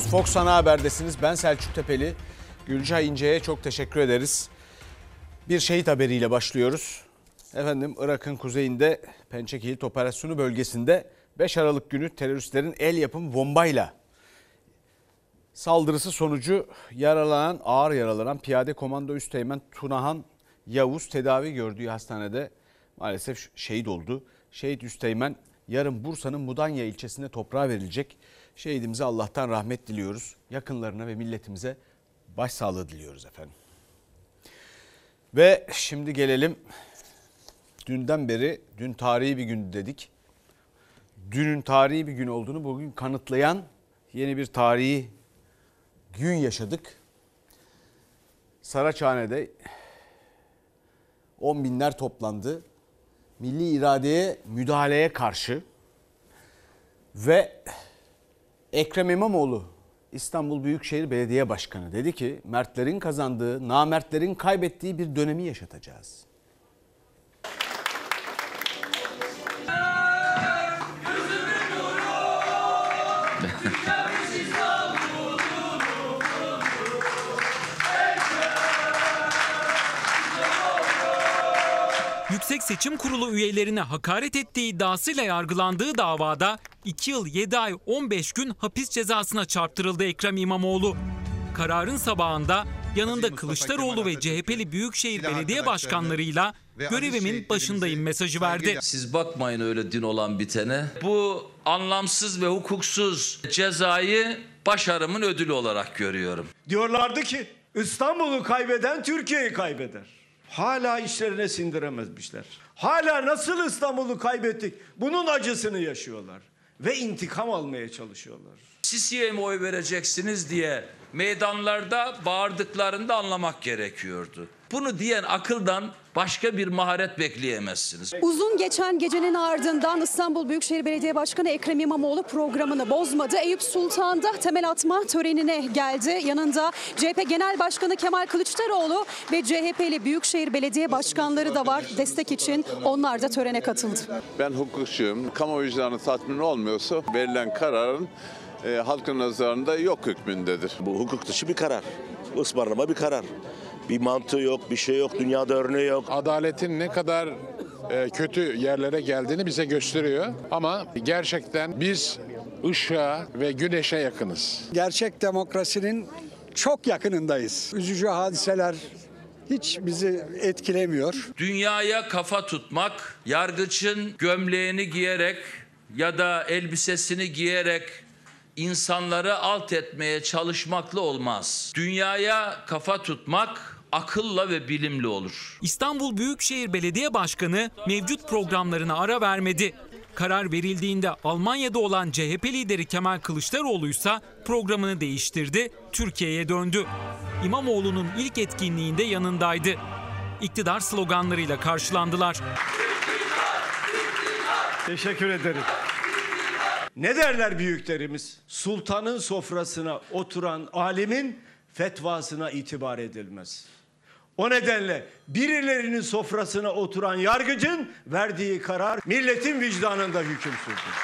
Fox Ana Haber'desiniz. Ben Selçuk Tepeli. Gülcay İnce'ye çok teşekkür ederiz. Bir şehit haberiyle başlıyoruz. Efendim Irak'ın kuzeyinde Pençekilit Operasyonu bölgesinde 5 Aralık günü teröristlerin el yapım bombayla saldırısı sonucu yaralanan, ağır yaralanan piyade komando üsteğmen Tunahan Yavuz tedavi gördüğü hastanede maalesef şehit oldu. Şehit üsteğmen yarın Bursa'nın Mudanya ilçesine toprağa verilecek. Şehidimize Allah'tan rahmet diliyoruz. Yakınlarına ve milletimize başsağlığı diliyoruz efendim. Ve şimdi gelelim dünden beri dün tarihi bir gün dedik. Dünün tarihi bir gün olduğunu bugün kanıtlayan yeni bir tarihi gün yaşadık. Saraçhane'de on binler toplandı. Milli iradeye müdahaleye karşı ve Ekrem İmamoğlu İstanbul Büyükşehir Belediye Başkanı dedi ki Mertlerin kazandığı, namertlerin kaybettiği bir dönemi yaşatacağız. Yüksek Seçim Kurulu üyelerine hakaret ettiği iddiasıyla yargılandığı davada 2 yıl 7 ay 15 gün hapis cezasına çarptırıldı Ekrem İmamoğlu. Kararın sabahında yanında Kılıçdaroğlu ve CHP'li Büyükşehir Belediye Başkanlarıyla görevimin başındayım mesajı verdi. Siz bakmayın öyle din olan bitene. Bu anlamsız ve hukuksuz cezayı başarımın ödülü olarak görüyorum. Diyorlardı ki İstanbul'u kaybeden Türkiye'yi kaybeder. Hala işlerine sindiremezmişler. Hala nasıl İstanbul'u kaybettik bunun acısını yaşıyorlar. Ve intikam almaya çalışıyorlar. Sisi'ye oy vereceksiniz diye meydanlarda bağırdıklarında anlamak gerekiyordu. Bunu diyen akıldan başka bir maharet bekleyemezsiniz. Uzun geçen gecenin ardından İstanbul Büyükşehir Belediye Başkanı Ekrem İmamoğlu programını bozmadı. Eyüp Sultan'da temel atma törenine geldi. Yanında CHP Genel Başkanı Kemal Kılıçdaroğlu ve CHP'li Büyükşehir Belediye Başkanları da var. Destek için onlar da törene katıldı. Ben hukukçuyum. Kamu vicdanı tatmin olmuyorsa verilen kararın e, halkın nazarında yok hükmündedir. Bu hukuk dışı bir karar. Ismarlama bir karar. Bir mantığı yok, bir şey yok, dünyada örneği yok. Adaletin ne kadar e, kötü yerlere geldiğini bize gösteriyor. Ama gerçekten biz ışığa ve güneşe yakınız. Gerçek demokrasinin çok yakınındayız. Üzücü hadiseler hiç bizi etkilemiyor. Dünyaya kafa tutmak, yargıçın gömleğini giyerek ya da elbisesini giyerek insanları alt etmeye çalışmakla olmaz. Dünyaya kafa tutmak akılla ve bilimle olur. İstanbul Büyükşehir Belediye Başkanı mevcut programlarına ara vermedi. Karar verildiğinde Almanya'da olan CHP lideri Kemal Kılıçdaroğlu ise programını değiştirdi, Türkiye'ye döndü. İmamoğlu'nun ilk etkinliğinde yanındaydı. İktidar sloganlarıyla karşılandılar. Teşekkür ederim. Ne derler büyüklerimiz? Sultanın sofrasına oturan alimin fetvasına itibar edilmez. O nedenle birilerinin sofrasına oturan yargıcın verdiği karar milletin vicdanında hüküm sürdür.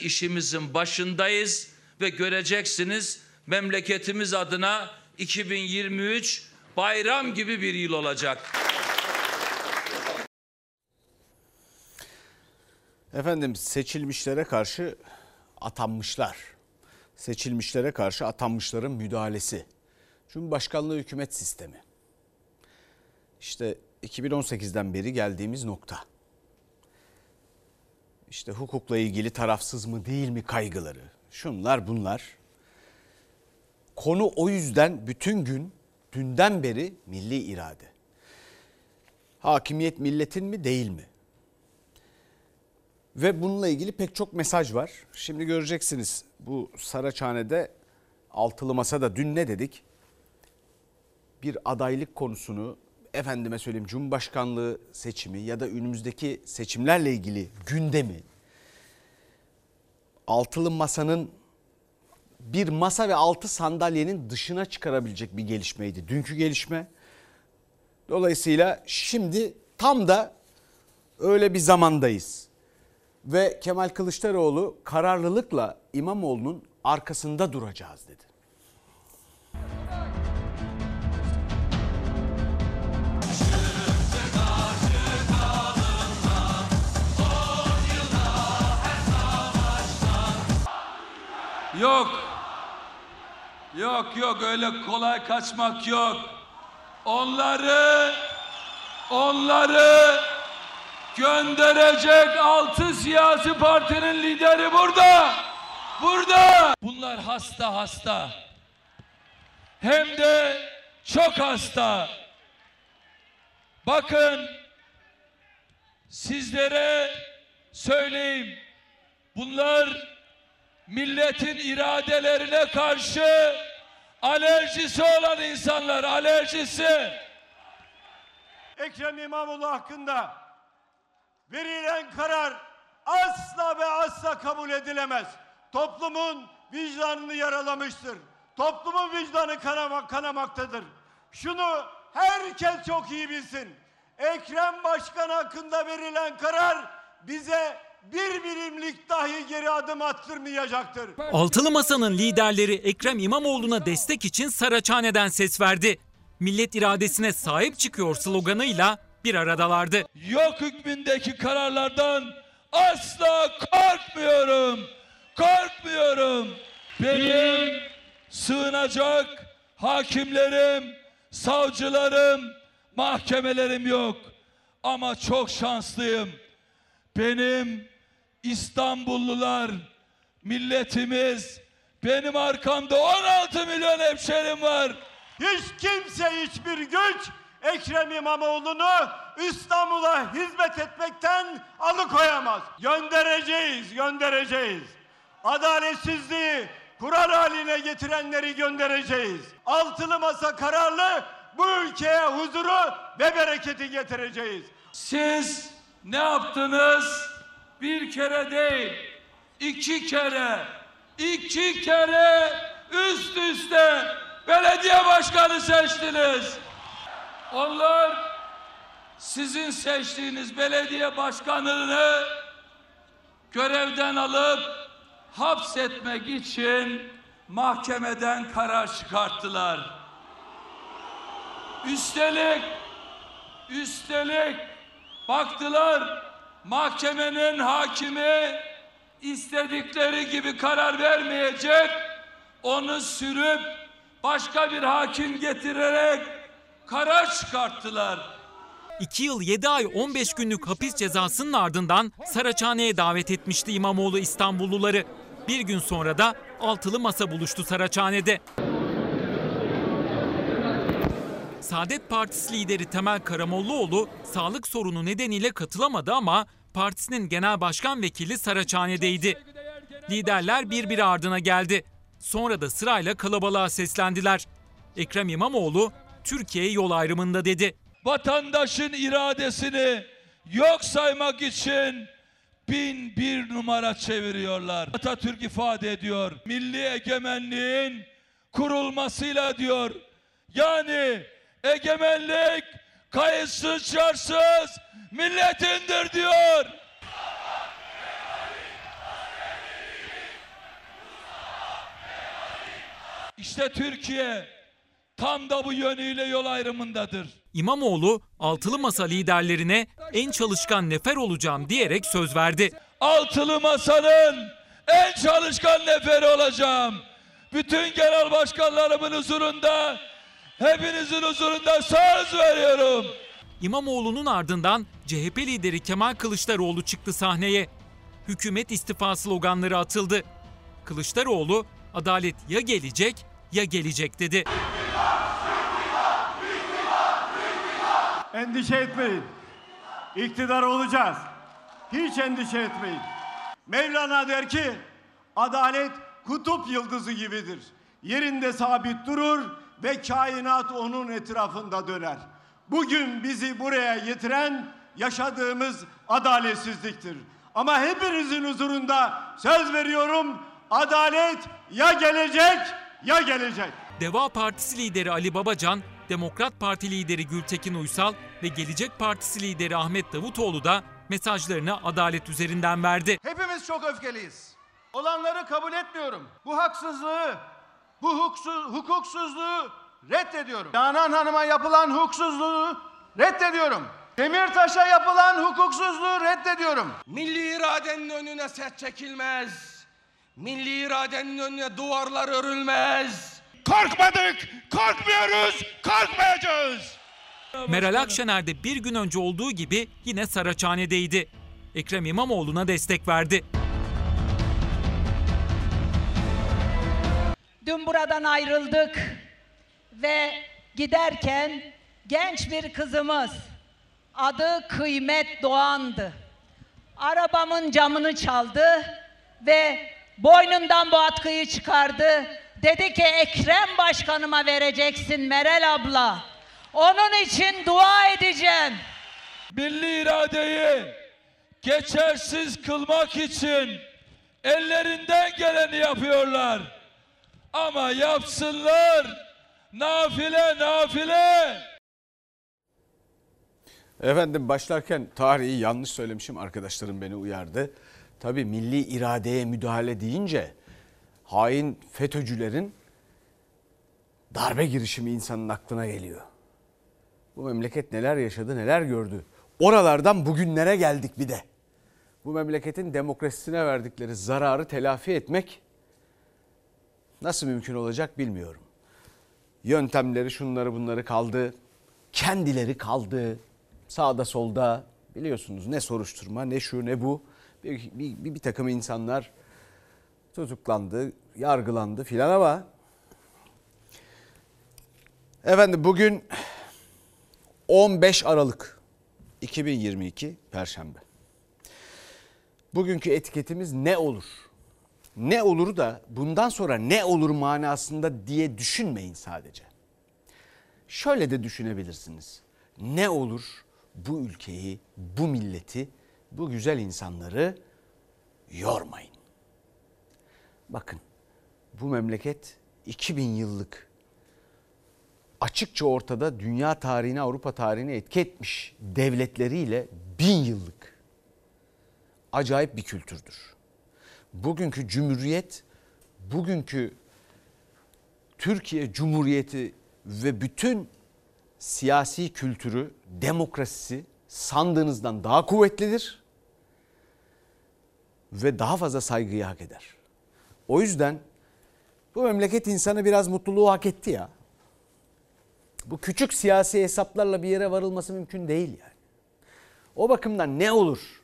İşimizin başındayız ve göreceksiniz memleketimiz adına 2023 bayram gibi bir yıl olacak. Efendim seçilmişlere karşı atanmışlar. Seçilmişlere karşı atanmışların müdahalesi. Cumhurbaşkanlığı hükümet sistemi. İşte 2018'den beri geldiğimiz nokta. İşte hukukla ilgili tarafsız mı değil mi kaygıları. Şunlar bunlar. Konu o yüzden bütün gün dünden beri milli irade. Hakimiyet milletin mi değil mi? Ve bununla ilgili pek çok mesaj var. Şimdi göreceksiniz bu Saraçhane'de altılı masada dün ne dedik? Bir adaylık konusunu efendime söyleyeyim Cumhurbaşkanlığı seçimi ya da önümüzdeki seçimlerle ilgili gündemi altılı masanın bir masa ve altı sandalyenin dışına çıkarabilecek bir gelişmeydi. Dünkü gelişme. Dolayısıyla şimdi tam da öyle bir zamandayız. Ve Kemal Kılıçdaroğlu kararlılıkla İmamoğlu'nun arkasında duracağız dedi. Yok. Yok yok öyle kolay kaçmak yok. Onları onları gönderecek altı siyasi partinin lideri burada. Burada. Bunlar hasta hasta. Hem de çok hasta. Bakın sizlere söyleyeyim. Bunlar milletin iradelerine karşı alerjisi olan insanlar, alerjisi. Ekrem İmamoğlu hakkında verilen karar asla ve asla kabul edilemez. Toplumun vicdanını yaralamıştır. Toplumun vicdanı kanama, kanamaktadır. Şunu herkes çok iyi bilsin. Ekrem Başkan hakkında verilen karar bize bir birimlik dahi geri adım attırmayacaktır. Altılı Masa'nın liderleri Ekrem İmamoğlu'na destek için Saraçhane'den ses verdi. Millet iradesine sahip çıkıyor sloganıyla bir aradalardı. Yok hükmündeki kararlardan asla korkmuyorum. Korkmuyorum. Benim sığınacak hakimlerim, savcılarım, mahkemelerim yok. Ama çok şanslıyım. Benim İstanbullular, milletimiz, benim arkamda 16 milyon hemşerim var. Hiç kimse hiçbir güç Ekrem İmamoğlu'nu İstanbul'a hizmet etmekten alıkoyamaz. Göndereceğiz, göndereceğiz. Adaletsizliği kural haline getirenleri göndereceğiz. Altılı masa kararlı bu ülkeye huzuru ve bereketi getireceğiz. Siz ne yaptınız? Bir kere değil, iki kere, iki kere üst üste belediye başkanı seçtiniz. Onlar sizin seçtiğiniz belediye başkanını görevden alıp hapsetmek için mahkemeden karar çıkarttılar. Üstelik Üstelik baktılar mahkemenin hakimi istedikleri gibi karar vermeyecek. Onu sürüp başka bir hakim getirerek karar çıkarttılar. 2 yıl 7 ay 15 günlük hapis cezasının ardından Saraçhane'ye davet etmişti İmamoğlu İstanbulluları. Bir gün sonra da altılı masa buluştu Saraçhane'de. Saadet Partisi lideri Temel Karamollaoğlu sağlık sorunu nedeniyle katılamadı ama partisinin genel başkan vekili Saraçhane'deydi. Liderler birbiri ardına geldi. Sonra da sırayla kalabalığa seslendiler. Ekrem İmamoğlu Türkiye yol ayrımında dedi. Vatandaşın iradesini yok saymak için bin bir numara çeviriyorlar. Atatürk ifade ediyor. Milli egemenliğin kurulmasıyla diyor. Yani egemenlik kayıtsız şartsız milletindir diyor. İşte Türkiye tam da bu yönüyle yol ayrımındadır. İmamoğlu altılı masa liderlerine en çalışkan nefer olacağım diyerek söz verdi. Altılı masanın en çalışkan neferi olacağım. Bütün genel başkanlarımın huzurunda, hepinizin huzurunda söz veriyorum. İmamoğlu'nun ardından CHP lideri Kemal Kılıçdaroğlu çıktı sahneye. Hükümet istifa sloganları atıldı. Kılıçdaroğlu adalet ya gelecek ya gelecek dedi. Endişe etmeyin. İktidar olacağız. Hiç endişe etmeyin. Mevlana der ki adalet kutup yıldızı gibidir. Yerinde sabit durur ve kainat onun etrafında döner. Bugün bizi buraya getiren yaşadığımız adaletsizliktir. Ama hepinizin huzurunda söz veriyorum adalet ya gelecek ya gelecek. Deva Partisi lideri Ali Babacan, Demokrat Parti lideri Gültekin Uysal ve Gelecek Partisi lideri Ahmet Davutoğlu da mesajlarını adalet üzerinden verdi. Hepimiz çok öfkeliyiz. olanları kabul etmiyorum. Bu haksızlığı, bu hukuksuz, hukuksuzluğu reddediyorum. Canan Hanım'a yapılan hukuksuzluğu reddediyorum. Demirtaş'a yapılan hukuksuzluğu reddediyorum. Milli iradenin önüne set çekilmez. Milli iradenin önüne duvarlar örülmez. Korkmadık, korkmuyoruz, korkmayacağız. Meral Akşener de bir gün önce olduğu gibi yine Saraçhane'deydi. Ekrem İmamoğlu'na destek verdi. Dün buradan ayrıldık ve giderken genç bir kızımız adı Kıymet Doğan'dı. Arabamın camını çaldı ve boynundan bu atkıyı çıkardı. Dedi ki Ekrem Başkanıma vereceksin Meral abla. Onun için dua edeceğim. Milli iradeyi geçersiz kılmak için ellerinden geleni yapıyorlar. Ama yapsınlar. Nafile nafile. Efendim başlarken tarihi yanlış söylemişim arkadaşlarım beni uyardı. Tabii milli iradeye müdahale deyince hain FETÖ'cülerin darbe girişimi insanın aklına geliyor. Bu memleket neler yaşadı neler gördü. Oralardan bugünlere geldik bir de. Bu memleketin demokrasisine verdikleri zararı telafi etmek nasıl mümkün olacak bilmiyorum. Yöntemleri şunları bunları kaldı. Kendileri kaldı. Sağda solda biliyorsunuz ne soruşturma ne şu ne bu. Bir, bir, bir, bir takım insanlar tutuklandı, yargılandı filan ama efendim bugün 15 Aralık 2022 Perşembe. Bugünkü etiketimiz ne olur? Ne olur da bundan sonra ne olur manasında diye düşünmeyin sadece. Şöyle de düşünebilirsiniz. Ne olur bu ülkeyi, bu milleti, bu güzel insanları yormayın. Bakın bu memleket 2000 yıllık açıkça ortada dünya tarihine, Avrupa tarihine etki etmiş devletleriyle bin yıllık acayip bir kültürdür. Bugünkü cumhuriyet, bugünkü Türkiye Cumhuriyeti ve bütün siyasi kültürü, demokrasisi sandığınızdan daha kuvvetlidir ve daha fazla saygıyı hak eder. O yüzden bu memleket insanı biraz mutluluğu hak etti ya. Bu küçük siyasi hesaplarla bir yere varılması mümkün değil yani. O bakımdan ne olur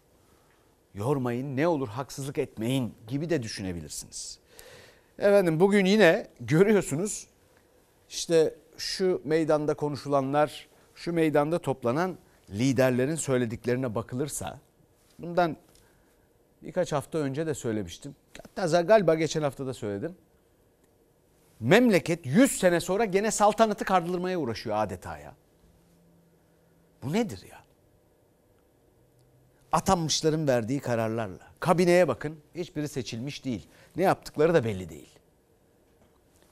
yormayın, ne olur haksızlık etmeyin gibi de düşünebilirsiniz. Efendim bugün yine görüyorsunuz işte şu meydanda konuşulanlar, şu meydanda toplanan liderlerin söylediklerine bakılırsa bundan birkaç hafta önce de söylemiştim. Hatta galiba geçen hafta da söyledim. Memleket 100 sene sonra gene saltanatı kaldırmaya uğraşıyor adeta ya. Bu nedir ya? Atanmışların verdiği kararlarla. Kabineye bakın hiçbiri seçilmiş değil. Ne yaptıkları da belli değil.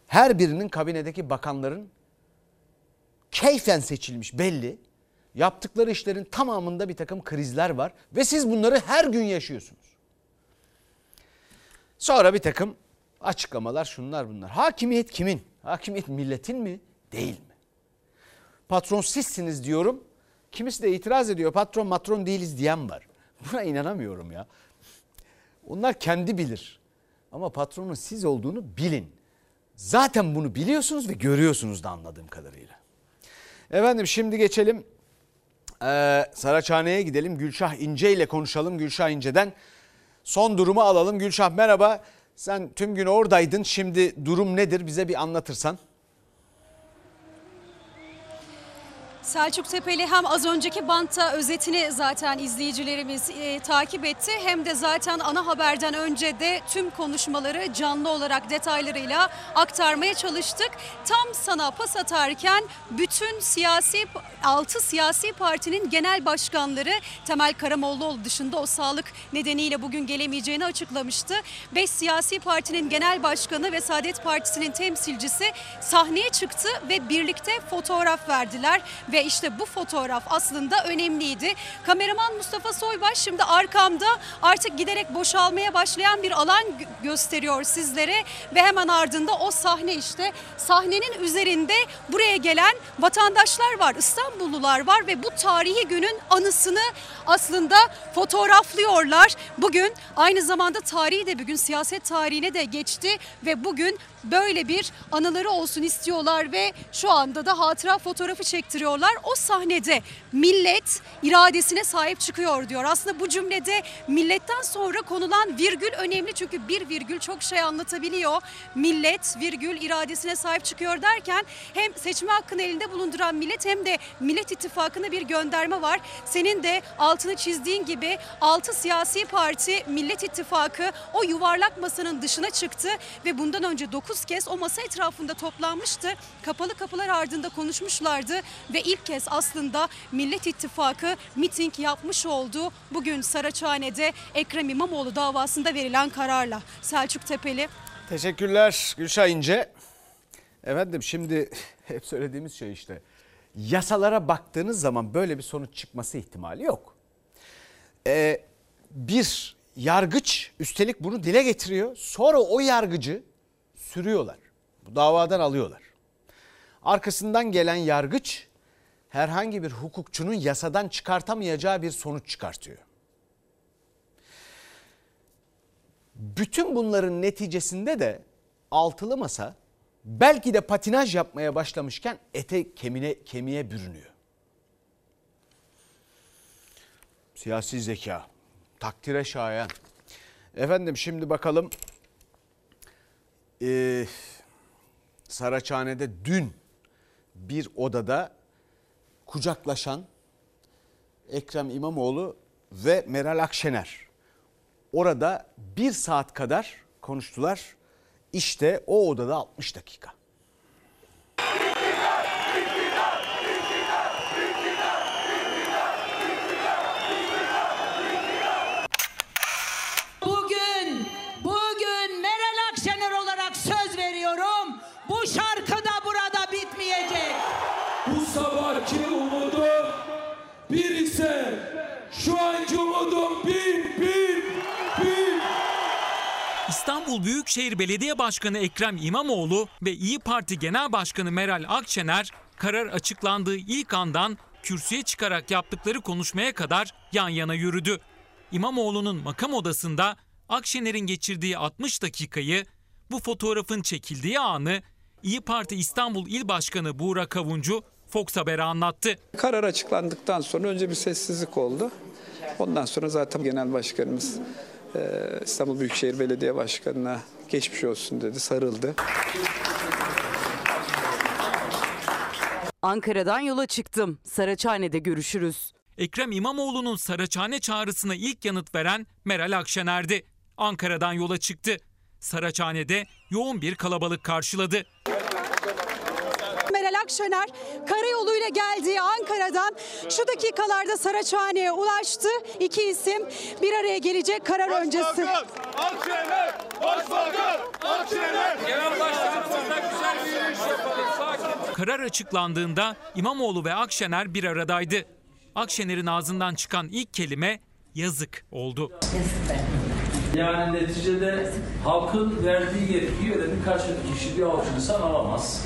Her birinin kabinedeki bakanların keyfen seçilmiş belli. Yaptıkları işlerin tamamında bir takım krizler var ve siz bunları her gün yaşıyorsunuz. Sonra bir takım açıklamalar şunlar bunlar. Hakimiyet kimin? Hakimiyet milletin mi? Değil mi? Patron sizsiniz diyorum. Kimisi de itiraz ediyor. Patron matron değiliz diyen var. Buna inanamıyorum ya. Onlar kendi bilir. Ama patronun siz olduğunu bilin. Zaten bunu biliyorsunuz ve görüyorsunuz da anladığım kadarıyla. Efendim şimdi geçelim ee, Saraçhane'ye gidelim. Gülşah İnce ile konuşalım. Gülşah İnce'den son durumu alalım. Gülşah merhaba. Sen tüm gün oradaydın. Şimdi durum nedir? Bize bir anlatırsan. Selçuk Tepeli hem az önceki bantta özetini zaten izleyicilerimiz e, takip etti hem de zaten ana haberden önce de tüm konuşmaları canlı olarak detaylarıyla aktarmaya çalıştık. Tam sana pas atarken bütün siyasi 6 siyasi partinin genel başkanları Temel Karamollaoğlu dışında o sağlık nedeniyle bugün gelemeyeceğini açıklamıştı. 5 siyasi partinin genel başkanı ve Saadet Partisi'nin temsilcisi sahneye çıktı ve birlikte fotoğraf verdiler ve işte bu fotoğraf aslında önemliydi. Kameraman Mustafa Soybaş şimdi arkamda artık giderek boşalmaya başlayan bir alan gö- gösteriyor sizlere ve hemen ardında o sahne işte sahnenin üzerinde buraya gelen vatandaşlar var, İstanbullular var ve bu tarihi günün anısını aslında fotoğraflıyorlar. Bugün aynı zamanda tarihi de bir gün siyaset tarihine de geçti ve bugün böyle bir anıları olsun istiyorlar ve şu anda da hatıra fotoğrafı çektiriyorlar. O sahnede millet iradesine sahip çıkıyor diyor. Aslında bu cümlede milletten sonra konulan virgül önemli çünkü bir virgül çok şey anlatabiliyor. Millet virgül iradesine sahip çıkıyor derken hem seçme hakkını elinde bulunduran millet hem de Millet İttifakı'na bir gönderme var. Senin de altını çizdiğin gibi 6 siyasi parti Millet İttifakı o yuvarlak masanın dışına çıktı ve bundan önce 9 kez o masa etrafında toplanmıştı. Kapalı kapılar ardında konuşmuşlardı ve ilk kez aslında Millet İttifakı miting yapmış oldu. Bugün Saraçhane'de Ekrem İmamoğlu davasında verilen kararla Selçuk Tepeli Teşekkürler Gülşah İnce. Efendim şimdi hep söylediğimiz şey işte. Yasalara baktığınız zaman böyle bir sonuç çıkması ihtimali yok. Ee, bir yargıç üstelik bunu dile getiriyor. Sonra o yargıcı sürüyorlar. Bu davadan alıyorlar. Arkasından gelen yargıç herhangi bir hukukçunun yasadan çıkartamayacağı bir sonuç çıkartıyor. Bütün bunların neticesinde de altılı masa belki de patinaj yapmaya başlamışken ete kemine, kemiğe bürünüyor. Siyasi zeka, takdire şayan. Efendim şimdi bakalım. Ee, Saraçhane'de dün bir odada kucaklaşan Ekrem İmamoğlu ve Meral Akşener. Orada bir saat kadar konuştular. İşte o odada 60 dakika. Umudum bin bin bin. İstanbul Büyükşehir Belediye Başkanı Ekrem İmamoğlu ve İyi Parti Genel Başkanı Meral Akşener karar açıklandığı ilk andan kürsüye çıkarak yaptıkları konuşmaya kadar yan yana yürüdü. İmamoğlu'nun makam odasında Akşener'in geçirdiği 60 dakikayı, bu fotoğrafın çekildiği anı İyi Parti İstanbul İl Başkanı Buğra Kavuncu Fox Haber'e anlattı. Karar açıklandıktan sonra önce bir sessizlik oldu. Ondan sonra zaten Genel Başkanımız e, İstanbul Büyükşehir Belediye Başkanı'na geçmiş olsun dedi, sarıldı. Ankara'dan yola çıktım. Saraçhane'de görüşürüz. Ekrem İmamoğlu'nun Saraçhane çağrısına ilk yanıt veren Meral Akşener'di. Ankara'dan yola çıktı. Saraçhane'de yoğun bir kalabalık karşıladı. Akşener karayoluyla geldiği Ankara'dan şu dakikalarda Saraçhane'ye ulaştı. İki isim bir araya gelecek karar öncesi. Akşener! Başbakan! Akşener! Genel başkanımızla güzel bir yürüyüş yapalım. Sakin. Karar açıklandığında İmamoğlu ve Akşener bir aradaydı. Akşener'in ağzından çıkan ilk kelime yazık oldu. Yani neticede halkın verdiği yetkiyi öyle birkaç kişi bir avuç insan alamaz.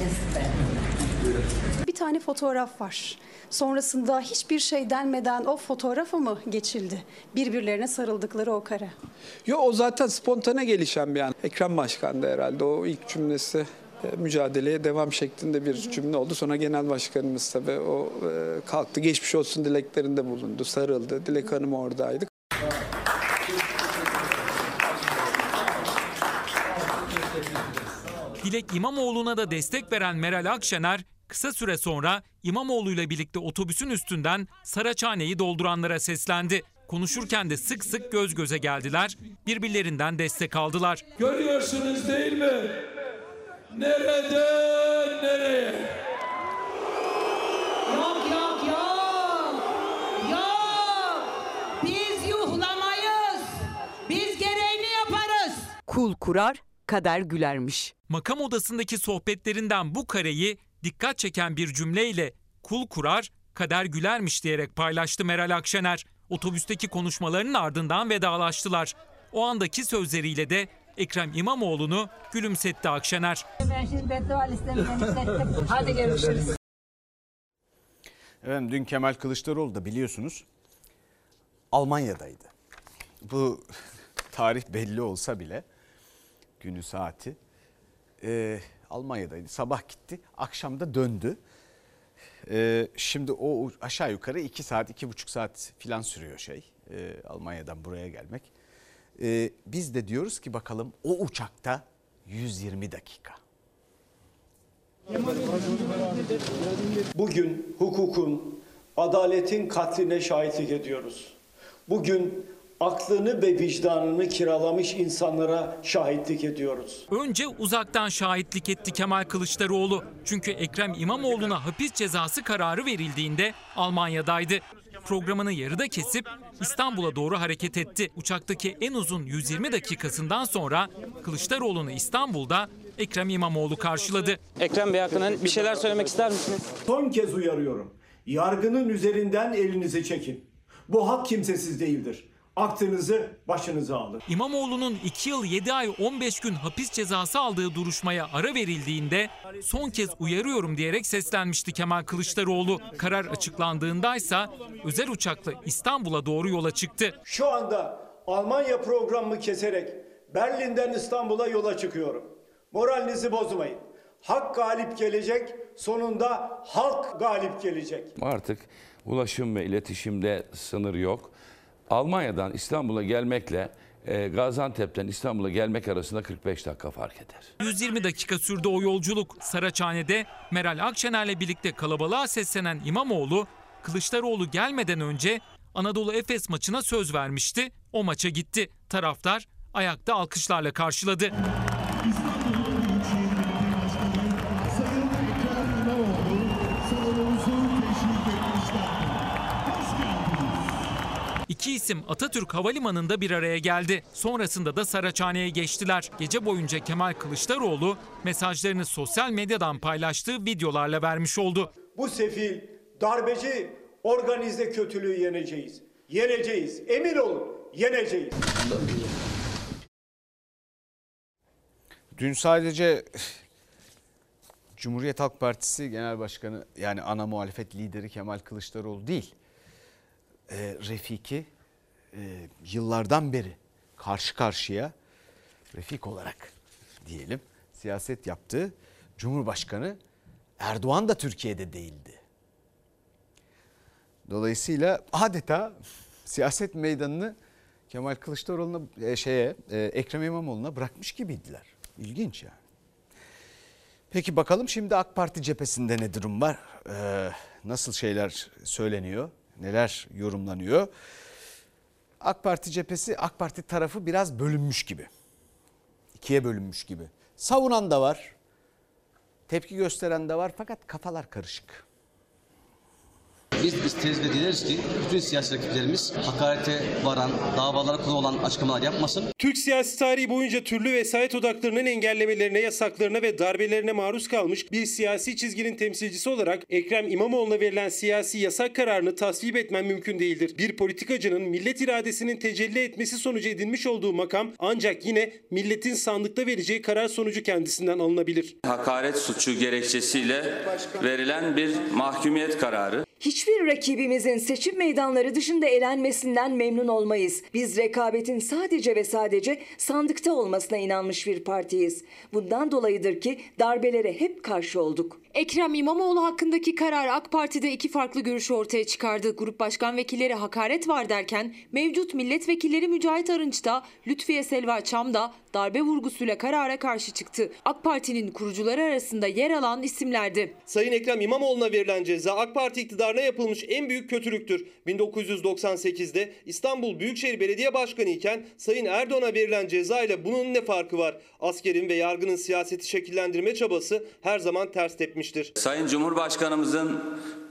Bir tane fotoğraf var. Sonrasında hiçbir şey denmeden o fotoğrafa mı geçildi? Birbirlerine sarıldıkları o kare. Yo o zaten spontane gelişen bir an. Ekrem Başkan da herhalde o ilk cümlesi e, mücadeleye devam şeklinde bir cümle oldu. Sonra Genel Başkanımız tabii o e, kalktı geçmiş olsun dileklerinde bulundu, sarıldı. Dilek Hanım oradaydı. Dilek İmamoğlu'na da destek veren Meral Akşener kısa süre sonra İmamoğlu'yla birlikte otobüsün üstünden Saraçhane'yi dolduranlara seslendi. Konuşurken de sık sık göz göze geldiler, birbirlerinden destek aldılar. Görüyorsunuz değil mi? Nereden nereye? Yok yok yok. Yok. Biz yuhlamayız. Biz gereğini yaparız. Kul kurar, kader gülermiş. Makam odasındaki sohbetlerinden bu kareyi dikkat çeken bir cümleyle kul kurar, kader gülermiş diyerek paylaştı Meral Akşener. Otobüsteki konuşmalarının ardından vedalaştılar. O andaki sözleriyle de Ekrem İmamoğlu'nu gülümsetti Akşener. Ben şimdi beddua listemi genişlettim. Hadi görüşürüz. Efendim dün Kemal Kılıçdaroğlu da biliyorsunuz Almanya'daydı. Bu tarih belli olsa bile günü saati e, Almanya'daydı. Sabah gitti akşam da döndü. E, şimdi o aşağı yukarı 2 saat iki buçuk saat filan sürüyor şey e, Almanya'dan buraya gelmek. E, biz de diyoruz ki bakalım o uçakta 120 dakika. Bugün hukukun, adaletin katline şahitlik ediyoruz. Bugün aklını ve vicdanını kiralamış insanlara şahitlik ediyoruz. Önce uzaktan şahitlik etti Kemal Kılıçdaroğlu. Çünkü Ekrem İmamoğlu'na hapis cezası kararı verildiğinde Almanya'daydı. Programını yarıda kesip İstanbul'a doğru hareket etti. Uçaktaki en uzun 120 dakikasından sonra Kılıçdaroğlu'nu İstanbul'da Ekrem İmamoğlu karşıladı. Ekrem Bey hakkında bir şeyler söylemek ister misiniz? Son kez uyarıyorum. Yargının üzerinden elinizi çekin. Bu hak kimsesiz değildir. Aklınızı başınıza alın. İmamoğlu'nun 2 yıl 7 ay 15 gün hapis cezası aldığı duruşmaya ara verildiğinde son kez uyarıyorum diyerek seslenmişti Kemal Kılıçdaroğlu. Karar açıklandığındaysa özel uçakla İstanbul'a doğru yola çıktı. Şu anda Almanya programımı keserek Berlin'den İstanbul'a yola çıkıyorum. Moralinizi bozmayın. Hak galip gelecek, sonunda halk galip gelecek. Artık ulaşım ve iletişimde sınır yok. Almanya'dan İstanbul'a gelmekle e, Gaziantep'ten İstanbul'a gelmek arasında 45 dakika fark eder. 120 dakika sürdü o yolculuk. Saraçhane'de Meral Akşener'le birlikte kalabalığa seslenen İmamoğlu, Kılıçdaroğlu gelmeden önce Anadolu Efes maçına söz vermişti. O maça gitti. Taraftar ayakta alkışlarla karşıladı. İki isim Atatürk Havalimanı'nda bir araya geldi. Sonrasında da Saraçhane'ye geçtiler. Gece boyunca Kemal Kılıçdaroğlu mesajlarını sosyal medyadan paylaştığı videolarla vermiş oldu. Bu sefil, darbeci, organize kötülüğü yeneceğiz. Yeneceğiz. Emin olun, yeneceğiz. Dün sadece Cumhuriyet Halk Partisi Genel Başkanı yani ana muhalefet lideri Kemal Kılıçdaroğlu değil. E, Refiki e, yıllardan beri karşı karşıya Refik olarak diyelim siyaset yaptığı Cumhurbaşkanı Erdoğan da Türkiye'de değildi. Dolayısıyla adeta siyaset meydanını Kemal Kılıçdaroğlu'na e, şeye e, Ekrem İmamoğlu'na bırakmış gibiydiler. İlginç yani. Peki bakalım şimdi AK Parti cephesinde ne durum var? Ee, nasıl şeyler söyleniyor? Neler yorumlanıyor? AK Parti cephesi, AK Parti tarafı biraz bölünmüş gibi. İkiye bölünmüş gibi. Savunan da var. Tepki gösteren de var fakat kafalar karışık. Biz isteriz ve dileriz ki bütün siyasi rakiplerimiz hakarete varan, davalara konu olan açıklamalar yapmasın. Türk siyasi tarihi boyunca türlü vesayet odaklarının engellemelerine, yasaklarına ve darbelerine maruz kalmış bir siyasi çizginin temsilcisi olarak Ekrem İmamoğlu'na verilen siyasi yasak kararını tasvip etmen mümkün değildir. Bir politikacının millet iradesinin tecelli etmesi sonucu edinmiş olduğu makam ancak yine milletin sandıkta vereceği karar sonucu kendisinden alınabilir. Hakaret suçu gerekçesiyle verilen bir mahkumiyet kararı. Hiçbir rakibimizin seçim meydanları dışında elenmesinden memnun olmayız. Biz rekabetin sadece ve sadece sandıkta olmasına inanmış bir partiyiz. Bundan dolayıdır ki darbelere hep karşı olduk. Ekrem İmamoğlu hakkındaki karar AK Parti'de iki farklı görüşü ortaya çıkardı. Grup başkan vekilleri hakaret var derken mevcut milletvekilleri Mücahit Arınç da Lütfiye Selva Çam da darbe vurgusuyla karara karşı çıktı. AK Parti'nin kurucuları arasında yer alan isimlerdi. Sayın Ekrem İmamoğlu'na verilen ceza AK Parti iktidarına yapılmış en büyük kötülüktür. 1998'de İstanbul Büyükşehir Belediye Başkanı iken Sayın Erdoğan'a verilen ceza ile bunun ne farkı var? Askerin ve yargının siyaseti şekillendirme çabası her zaman ters tepmiştir. Sayın Cumhurbaşkanımızın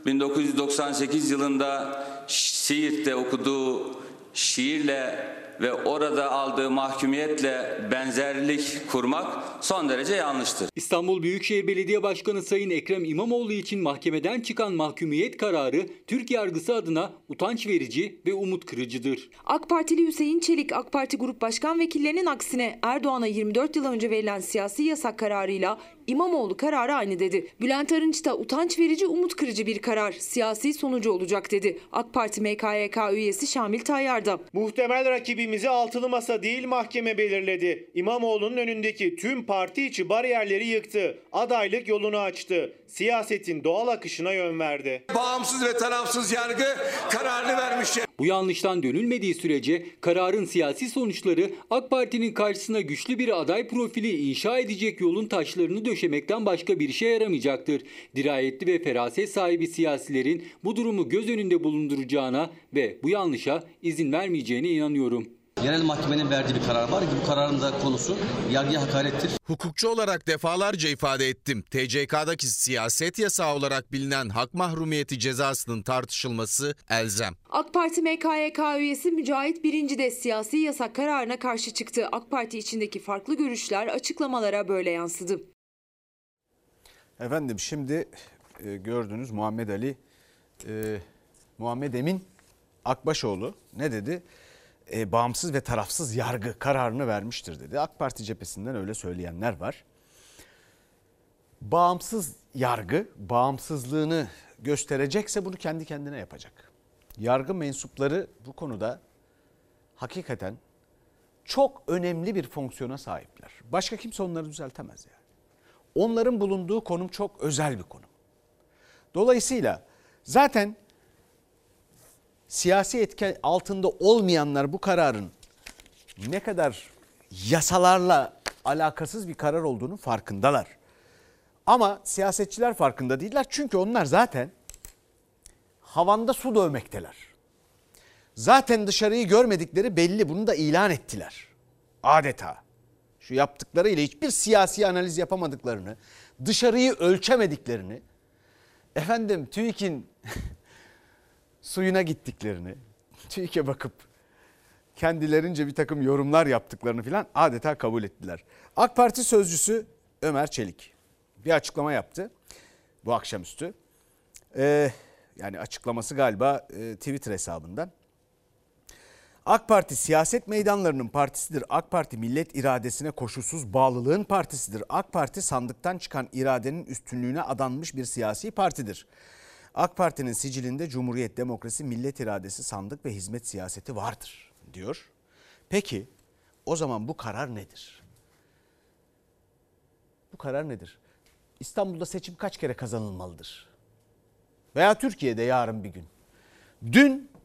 1998 yılında Siirt'te okuduğu şiirle ve orada aldığı mahkumiyetle benzerlik kurmak son derece yanlıştır. İstanbul Büyükşehir Belediye Başkanı Sayın Ekrem İmamoğlu için mahkemeden çıkan mahkumiyet kararı Türk yargısı adına utanç verici ve umut kırıcıdır. AK Partili Hüseyin Çelik, AK Parti Grup Başkan Vekillerinin aksine Erdoğan'a 24 yıl önce verilen siyasi yasak kararıyla İmamoğlu kararı aynı dedi. Bülent Arınç da utanç verici, umut kırıcı bir karar. Siyasi sonucu olacak dedi. AK Parti MKYK üyesi Şamil Tayyar da. Muhtemel rakibimizi altılı masa değil mahkeme belirledi. İmamoğlu'nun önündeki tüm parti içi bariyerleri yıktı. Adaylık yolunu açtı. Siyasetin doğal akışına yön verdi. Bağımsız ve tarafsız yargı kararını vermiştir. Bu yanlıştan dönülmediği sürece kararın siyasi sonuçları AK Parti'nin karşısına güçlü bir aday profili inşa edecek yolun taşlarını döşemekten başka bir işe yaramayacaktır. Dirayetli ve feraset sahibi siyasilerin bu durumu göz önünde bulunduracağına ve bu yanlışa izin vermeyeceğine inanıyorum. Genel mahkemenin verdiği bir karar var ki bu kararın da konusu yargıya hakarettir. Hukukçu olarak defalarca ifade ettim. TCK'daki siyaset yasağı olarak bilinen hak mahrumiyeti cezasının tartışılması elzem. AK Parti MKYK üyesi Mücahit Birinci de siyasi yasak kararına karşı çıktı. AK Parti içindeki farklı görüşler açıklamalara böyle yansıdı. Efendim şimdi e, gördünüz Muhammed Ali, e, Muhammed Emin Akbaşoğlu ne dedi? E, bağımsız ve tarafsız yargı kararını vermiştir dedi. AK Parti cephesinden öyle söyleyenler var. Bağımsız yargı bağımsızlığını gösterecekse bunu kendi kendine yapacak. Yargı mensupları bu konuda hakikaten çok önemli bir fonksiyona sahipler. Başka kimse onları düzeltemez yani. Onların bulunduğu konum çok özel bir konum. Dolayısıyla zaten siyasi etken altında olmayanlar bu kararın ne kadar yasalarla alakasız bir karar olduğunu farkındalar. Ama siyasetçiler farkında değiller çünkü onlar zaten havanda su dövmekteler. Zaten dışarıyı görmedikleri belli bunu da ilan ettiler. Adeta şu yaptıklarıyla hiçbir siyasi analiz yapamadıklarını, dışarıyı ölçemediklerini, efendim TÜİK'in suyuna gittiklerini, TÜİK'e bakıp kendilerince bir takım yorumlar yaptıklarını filan adeta kabul ettiler. AK Parti sözcüsü Ömer Çelik bir açıklama yaptı bu akşamüstü. Ee, yani açıklaması galiba e, Twitter hesabından. AK Parti siyaset meydanlarının partisidir. AK Parti millet iradesine koşulsuz bağlılığın partisidir. AK Parti sandıktan çıkan iradenin üstünlüğüne adanmış bir siyasi partidir. AK Parti'nin sicilinde cumhuriyet, demokrasi, millet iradesi, sandık ve hizmet siyaseti vardır diyor. Peki o zaman bu karar nedir? Bu karar nedir? İstanbul'da seçim kaç kere kazanılmalıdır? Veya Türkiye'de yarın bir gün. Dün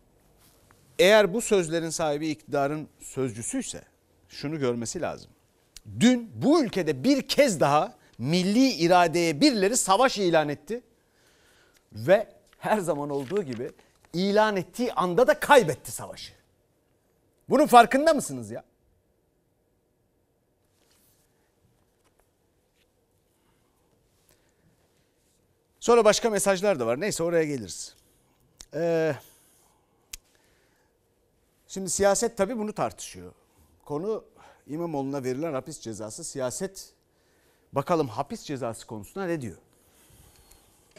eğer bu sözlerin sahibi iktidarın sözcüsüyse şunu görmesi lazım. Dün bu ülkede bir kez daha milli iradeye birileri savaş ilan etti ve her zaman olduğu gibi ilan ettiği anda da kaybetti savaşı. Bunun farkında mısınız ya? Sonra başka mesajlar da var. Neyse oraya geliriz. Ee, şimdi siyaset tabii bunu tartışıyor. Konu İmamoğlu'na verilen hapis cezası. Siyaset bakalım hapis cezası konusunda ne diyor?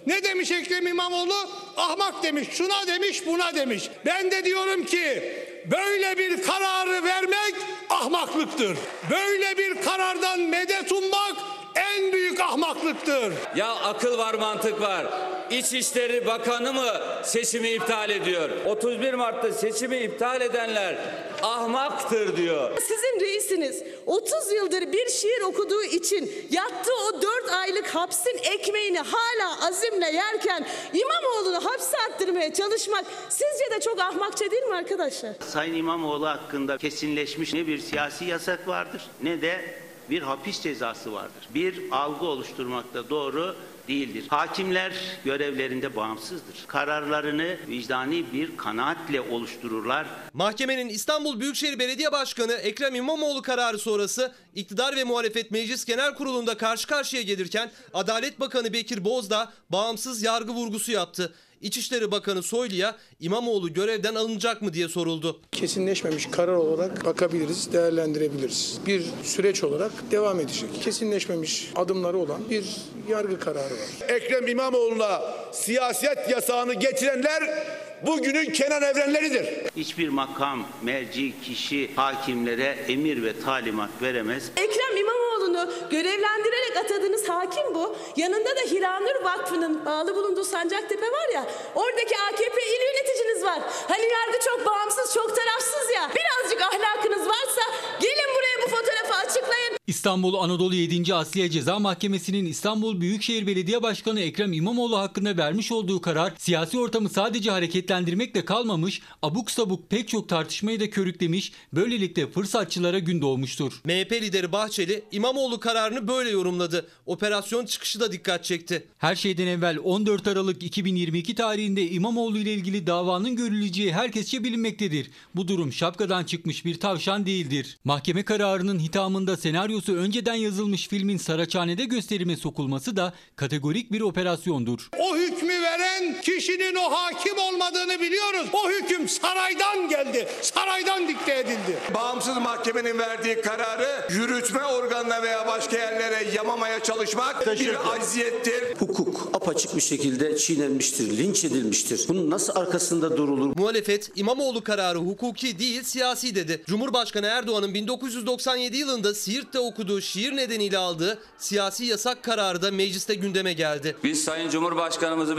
Ne demiş Ekrem İmamoğlu? Ahmak demiş, şuna demiş, buna demiş. Ben de diyorum ki böyle bir kararı vermek ahmaklıktır. Böyle bir karardan medet ummak en büyük ahmaklıktır. Ya akıl var mantık var. İçişleri Bakanı mı seçimi iptal ediyor? 31 Mart'ta seçimi iptal edenler ahmaktır diyor. Sizin reisiniz 30 yıldır bir şiir okuduğu için yattığı o 4 aylık hapsin ekmeğini hala azimle yerken İmamoğlu'nu hapse attırmaya çalışmak sizce de çok ahmakça değil mi arkadaşlar? Sayın İmamoğlu hakkında kesinleşmiş ne bir siyasi yasak vardır ne de bir hapis cezası vardır. Bir algı oluşturmakta doğru değildir. Hakimler görevlerinde bağımsızdır. Kararlarını vicdani bir kanaatle oluştururlar. Mahkemenin İstanbul Büyükşehir Belediye Başkanı Ekrem İmamoğlu kararı sonrası iktidar ve muhalefet Meclis Genel Kurulu'nda karşı karşıya gelirken Adalet Bakanı Bekir Bozdağ bağımsız yargı vurgusu yaptı. İçişleri Bakanı Soylu'ya İmamoğlu görevden alınacak mı diye soruldu. Kesinleşmemiş karar olarak bakabiliriz, değerlendirebiliriz. Bir süreç olarak devam edecek. Kesinleşmemiş adımları olan bir yargı kararı var. Ekrem İmamoğlu'na siyaset yasağını getirenler bugünün Kenan Evrenleridir. Hiçbir makam, merci, kişi hakimlere emir ve talimat veremez. Ekrem İmamoğlu'nu görevlendirerek atadığınız hakim bu. Yanında da Hiranur Vakfı'nın bağlı bulunduğu Sancaktepe var ya. Oradaki AKP il yöneticiniz var. Hani yargı çok bağımsız, çok tarafsız ya. Birazcık ahlakınız varsa gelin buraya bu fotoğrafı açıklayın. İstanbul Anadolu 7. Asliye Ceza Mahkemesi'nin İstanbul Büyükşehir Belediye Başkanı Ekrem İmamoğlu hakkında vermiş olduğu karar siyasi ortamı sadece hareketlendirmekle kalmamış, abuk sabuk pek çok tartışmayı da körüklemiş, böylelikle fırsatçılara gün doğmuştur. MHP lideri Bahçeli İmamoğlu kararını böyle yorumladı. Operasyon çıkışı da dikkat çekti. Her şeyden evvel 14 Aralık 2022 tarihinde İmamoğlu ile ilgili davanın görüleceği herkesçe bilinmektedir. Bu durum şapkadan çıkmış bir tavşan değildir. Mahkeme kararının hitamında senaryosu önceden yazılmış filmin Saraçhane'de gösterime sokulması da kategorik bir operasyondur. O hükmü veren kişinin o hakim olmadığını biliyoruz. O hüküm saraydan geldi. Saraydan dikte edildi. Bağımsız mahkemenin verdiği kararı yürütme organına veya başka yerlere yamamaya çalışmak bir acziyettir. Hukuk apaçık bir şekilde çiğnenmiştir, linç edilmiştir. Bunun nasıl arkasında durulur? Muhalefet İmamoğlu kararı hukuki değil siyasi dedi. Cumhurbaşkanı Erdoğan'ın 1997 yılında Siirt'te okuduğu şiir nedeniyle aldığı siyasi yasak kararı da mecliste gündeme geldi. Biz Sayın Cumhurbaşkanımızı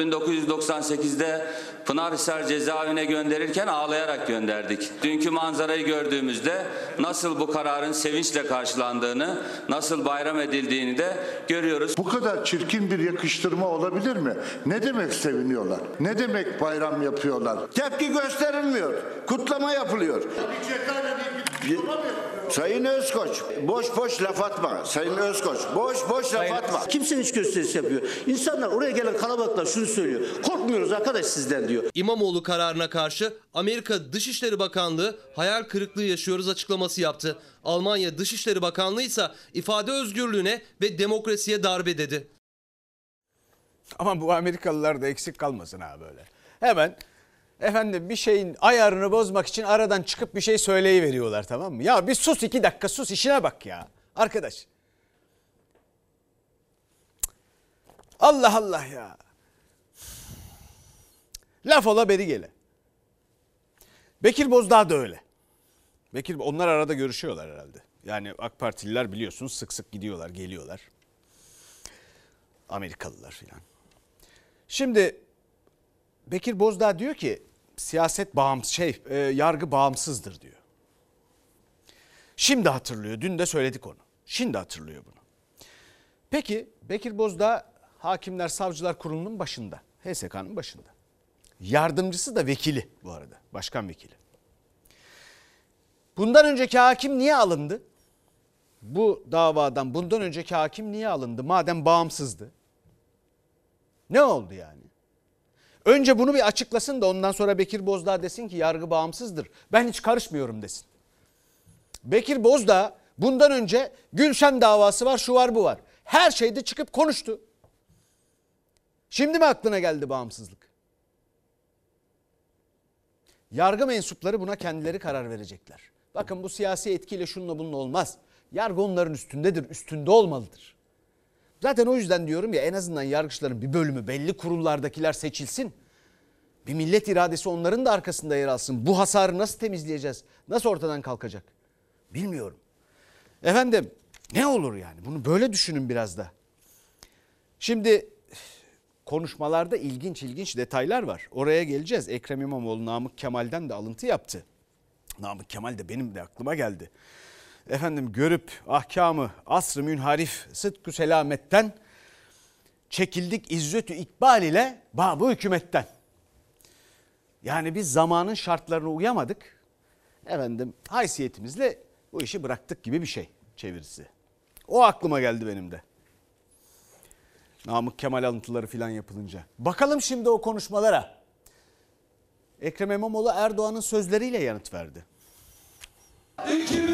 1998'de Pınarhisar cezaevine gönderirken ağlayarak gönderdik. Dünkü manzarayı gördüğümüzde nasıl bu kararın sevinçle karşılandığını, nasıl bayram edildiğini de görüyoruz. Bu kadar çirkin bir yakıştırma olabilir mi? Ne demek seviniyorlar? Ne demek bayram yapıyorlar? Tepki gösterilmiyor. Kutlama yapılıyor. Sayın Özkoç, boş boş laf atma. Sayın Özkoç, boş boş laf atma. Kimsenin hiç gösterisi yapıyor. İnsanlar oraya gelen kalabalıklar şunu söylüyor. Korkmuyoruz arkadaş sizden diyor. İmamoğlu kararına karşı Amerika Dışişleri Bakanlığı hayal kırıklığı yaşıyoruz açıklaması yaptı. Almanya Dışişleri Bakanlığı ise ifade özgürlüğüne ve demokrasiye darbe dedi. Ama bu Amerikalılar da eksik kalmasın ha böyle. Hemen efendim bir şeyin ayarını bozmak için aradan çıkıp bir şey söyleyiveriyorlar tamam mı? Ya bir sus iki dakika sus işine bak ya arkadaş. Allah Allah ya. Laf ola beri gele. Bekir Bozdağ da öyle. Bekir onlar arada görüşüyorlar herhalde. Yani AK Partililer biliyorsunuz sık sık gidiyorlar, geliyorlar. Amerikalılar filan. Şimdi Bekir Bozdağ diyor ki siyaset bağımsız şey e, yargı bağımsızdır diyor. Şimdi hatırlıyor. Dün de söyledik onu. Şimdi hatırlıyor bunu. Peki Bekir Bozdağ Hakimler Savcılar Kurulu'nun başında. HSK'nın başında. Yardımcısı da vekili bu arada. Başkan vekili. Bundan önceki hakim niye alındı? Bu davadan bundan önceki hakim niye alındı? Madem bağımsızdı. Ne oldu yani? Önce bunu bir açıklasın da ondan sonra Bekir Bozdağ desin ki yargı bağımsızdır. Ben hiç karışmıyorum desin. Bekir Bozdağ bundan önce Gülşen davası var, şu var, bu var. Her şeyde çıkıp konuştu. Şimdi mi aklına geldi bağımsızlık? Yargı mensupları buna kendileri karar verecekler. Bakın bu siyasi etkiyle şununla bununla olmaz. Yargı onların üstündedir, üstünde olmalıdır. Zaten o yüzden diyorum ya en azından yargıçların bir bölümü belli kurullardakiler seçilsin. Bir millet iradesi onların da arkasında yer alsın. Bu hasarı nasıl temizleyeceğiz? Nasıl ortadan kalkacak? Bilmiyorum. Efendim ne olur yani? Bunu böyle düşünün biraz da. Şimdi konuşmalarda ilginç ilginç detaylar var. Oraya geleceğiz. Ekrem İmamoğlu Namık Kemal'den de alıntı yaptı. Namık Kemal de benim de aklıma geldi. Efendim görüp ahkamı asrı münharif sıdkü selametten çekildik izzetü ikbal ile babu hükümetten. Yani biz zamanın şartlarına uyamadık. Efendim haysiyetimizle bu işi bıraktık gibi bir şey çevirisi. O aklıma geldi benim de. Namık Kemal alıntıları falan yapılınca. Bakalım şimdi o konuşmalara. Ekrem İmamoğlu Erdoğan'ın sözleriyle yanıt verdi. 2023'te